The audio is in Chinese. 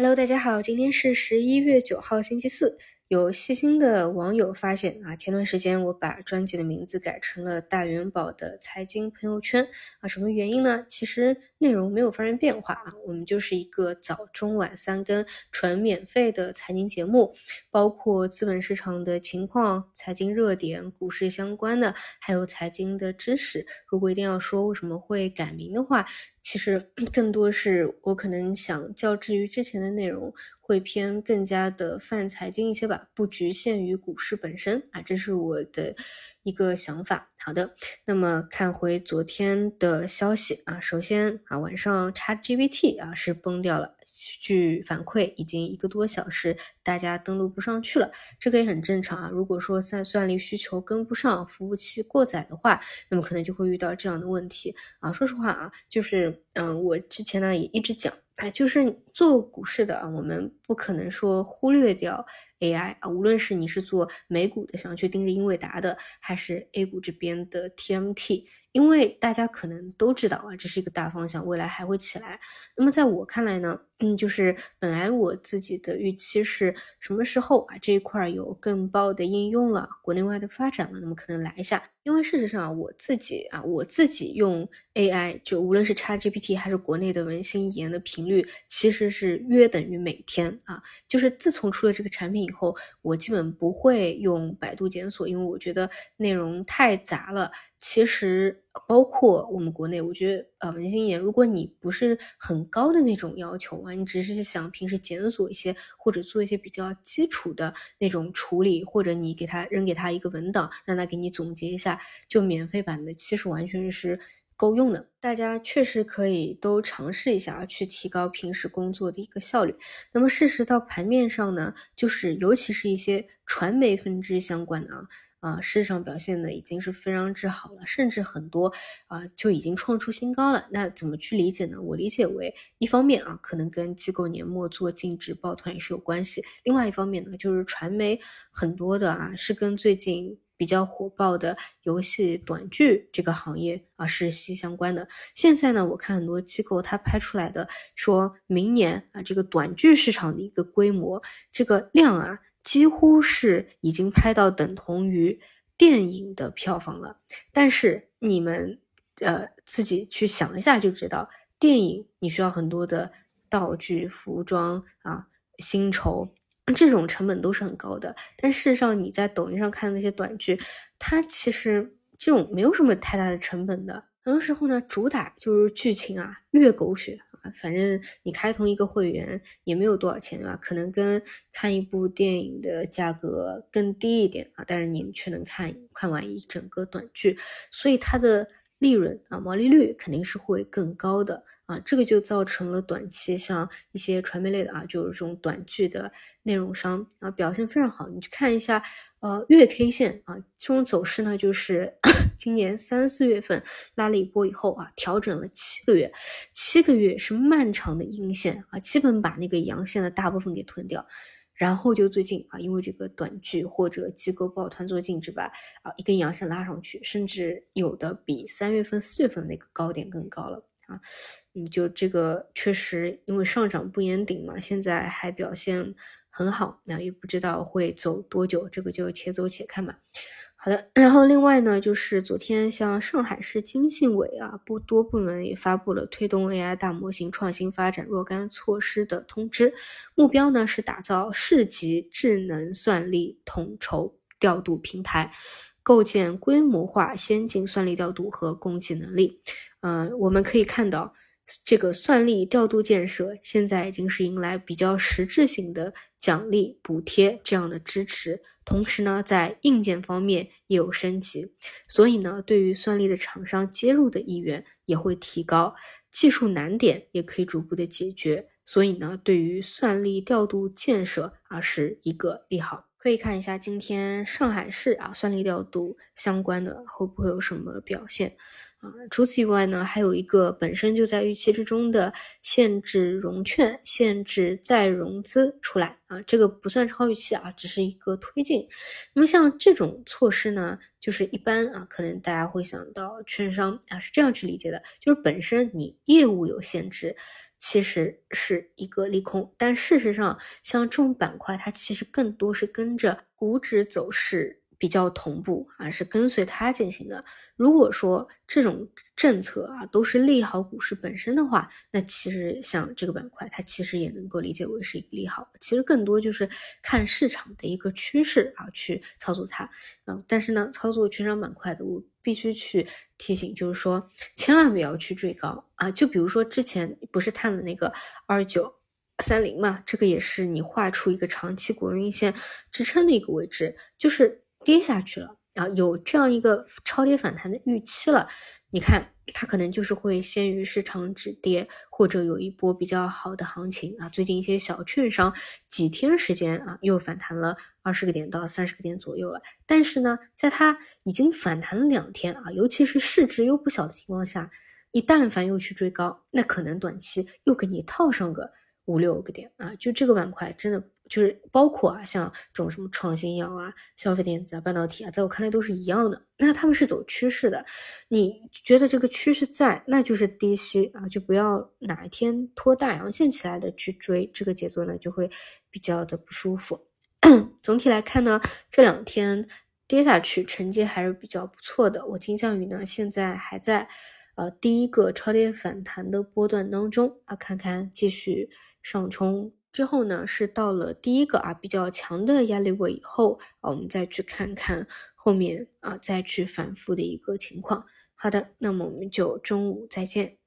Hello，大家好，今天是十一月九号，星期四。有细心的网友发现啊，前段时间我把专辑的名字改成了大元宝的财经朋友圈啊，什么原因呢？其实内容没有发生变化啊，我们就是一个早中晚三更纯免费的财经节目，包括资本市场的情况、财经热点、股市相关的，还有财经的知识。如果一定要说为什么会改名的话，其实 更多是我可能想较之于之前的内容。会偏更加的泛财经一些吧，不局限于股市本身啊，这是我的一个想法。好的，那么看回昨天的消息啊，首先啊，晚上 ChatGPT 啊是崩掉了，据反馈已经一个多小时，大家登录不上去了，这个也很正常啊。如果说在算力需求跟不上，服务器过载的话，那么可能就会遇到这样的问题啊。说实话啊，就是嗯，我之前呢也一直讲，哎，就是做股市的啊，我们不可能说忽略掉。AI 啊，无论是你是做美股的，想去盯着英伟达的，还是 A 股这边的 TMT。因为大家可能都知道啊，这是一个大方向，未来还会起来。那么在我看来呢，嗯，就是本来我自己的预期是什么时候啊这一块有更爆的应用了，国内外的发展了，那么可能来一下。因为事实上，我自己啊，我自己用 AI，就无论是 ChatGPT 还是国内的文心一言的频率，其实是约等于每天啊。就是自从出了这个产品以后，我基本不会用百度检索，因为我觉得内容太杂了。其实包括我们国内，我觉得呃文心一言，如果你不是很高的那种要求啊，你只是想平时检索一些或者做一些比较基础的那种处理，或者你给他扔给他一个文档，让他给你总结一下，就免费版的，其实完全是够用的。大家确实可以都尝试一下啊，去提高平时工作的一个效率。那么事实到盘面上呢，就是尤其是一些传媒分支相关的啊。啊，市场表现的已经是非常之好了，甚至很多啊就已经创出新高了。那怎么去理解呢？我理解为一方面啊，可能跟机构年末做净值抱团也是有关系；另外一方面呢，就是传媒很多的啊是跟最近比较火爆的游戏短剧这个行业啊是息息相关的。现在呢，我看很多机构它拍出来的，说明年啊这个短剧市场的一个规模，这个量啊。几乎是已经拍到等同于电影的票房了，但是你们呃自己去想一下就知道，电影你需要很多的道具、服装啊、薪酬，这种成本都是很高的。但事实上你在抖音上看的那些短剧，它其实这种没有什么太大的成本的，很多时候呢主打就是剧情啊越狗血啊。反正你开通一个会员也没有多少钱，对吧？可能跟看一部电影的价格更低一点啊，但是你却能看看完一整个短剧，所以它的利润啊，毛利率肯定是会更高的。啊，这个就造成了短期像一些传媒类的啊，就是这种短剧的内容商啊，表现非常好。你去看一下，呃，月 K 线啊，这种走势呢，就是 今年三四月份拉了一波以后啊，调整了七个月，七个月是漫长的阴线啊，基本把那个阳线的大部分给吞掉，然后就最近啊，因为这个短剧或者机构抱团做净值吧，啊，一根阳线拉上去，甚至有的比三月份、四月份的那个高点更高了啊。你就这个确实因为上涨不言顶嘛，现在还表现很好，那也不知道会走多久，这个就且走且看吧。好的，然后另外呢，就是昨天像上海市经信委啊，不多部门也发布了推动 AI 大模型创新发展若干措施的通知，目标呢是打造市级智能算力统筹调度平台，构建规模化先进算力调度和供给能力。嗯，我们可以看到。这个算力调度建设现在已经是迎来比较实质性的奖励补贴这样的支持，同时呢，在硬件方面也有升级，所以呢，对于算力的厂商接入的意愿也会提高，技术难点也可以逐步的解决，所以呢，对于算力调度建设啊是一个利好。可以看一下今天上海市啊算力调度相关的会不会有什么表现。啊，除此以外呢，还有一个本身就在预期之中的限制融券、限制再融资出来啊，这个不算超预期啊，只是一个推进。那么像这种措施呢，就是一般啊，可能大家会想到券商啊是这样去理解的，就是本身你业务有限制，其实是一个利空。但事实上，像这种板块，它其实更多是跟着股指走势。比较同步啊，是跟随它进行的。如果说这种政策啊都是利好股市本身的话，那其实像这个板块，它其实也能够理解为是一个利好。其实更多就是看市场的一个趋势啊去操作它。嗯，但是呢，操作券商板块的，我必须去提醒，就是说千万不要去追高啊。就比如说之前不是探了那个二九三零嘛，这个也是你画出一个长期国运线支撑的一个位置，就是。跌下去了啊，有这样一个超跌反弹的预期了。你看，它可能就是会先于市场止跌，或者有一波比较好的行情啊。最近一些小券商几天时间啊，又反弹了二十个点到三十个点左右了。但是呢，在它已经反弹了两天啊，尤其是市值又不小的情况下，你但凡又去追高，那可能短期又给你套上个五六个点啊。就这个板块真的。就是包括啊，像这种什么创新药啊、消费电子啊、半导体啊，在我看来都是一样的。那他们是走趋势的，你觉得这个趋势在，那就是低吸啊，就不要哪一天拖大阳线起来的去追，这个节奏呢就会比较的不舒服。总体来看呢，这两天跌下去，成绩还是比较不错的。我倾向于呢，现在还在呃第一个超跌反弹的波段当中啊，看看继续上冲。之后呢，是到了第一个啊比较强的压力位以后啊，我们再去看看后面啊再去反复的一个情况。好的，那么我们就中午再见。